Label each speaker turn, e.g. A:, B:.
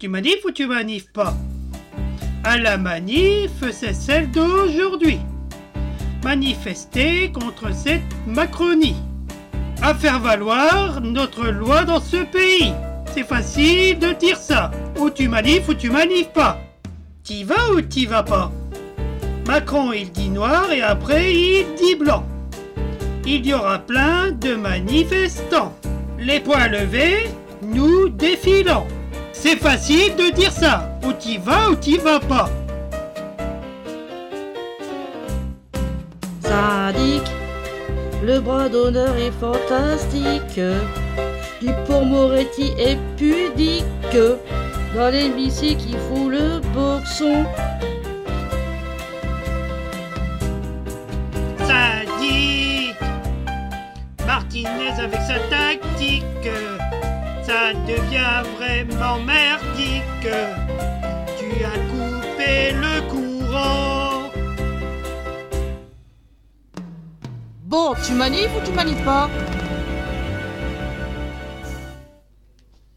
A: Tu manifes ou tu manifes pas À la manif, c'est celle d'aujourd'hui. Manifester contre cette Macronie. À faire valoir notre loi dans ce pays. C'est facile de dire ça. Ou tu manifes ou tu manifes pas. T'y vas ou t'y vas pas Macron il dit noir et après il dit blanc. Il y aura plein de manifestants. Les poings levés, nous défilons. C'est facile de dire ça. Ou t'y vas ou t'y vas pas.
B: Syndic, le bras d'honneur est fantastique. Du pour Moretti est pudique. Dans l'hémicycle, il faut le boxon.
A: Sadique Martinez avec sa tactique Ça devient vraiment merdique. Tu as coupé le courant.
C: Bon, tu manifes ou tu manifes pas?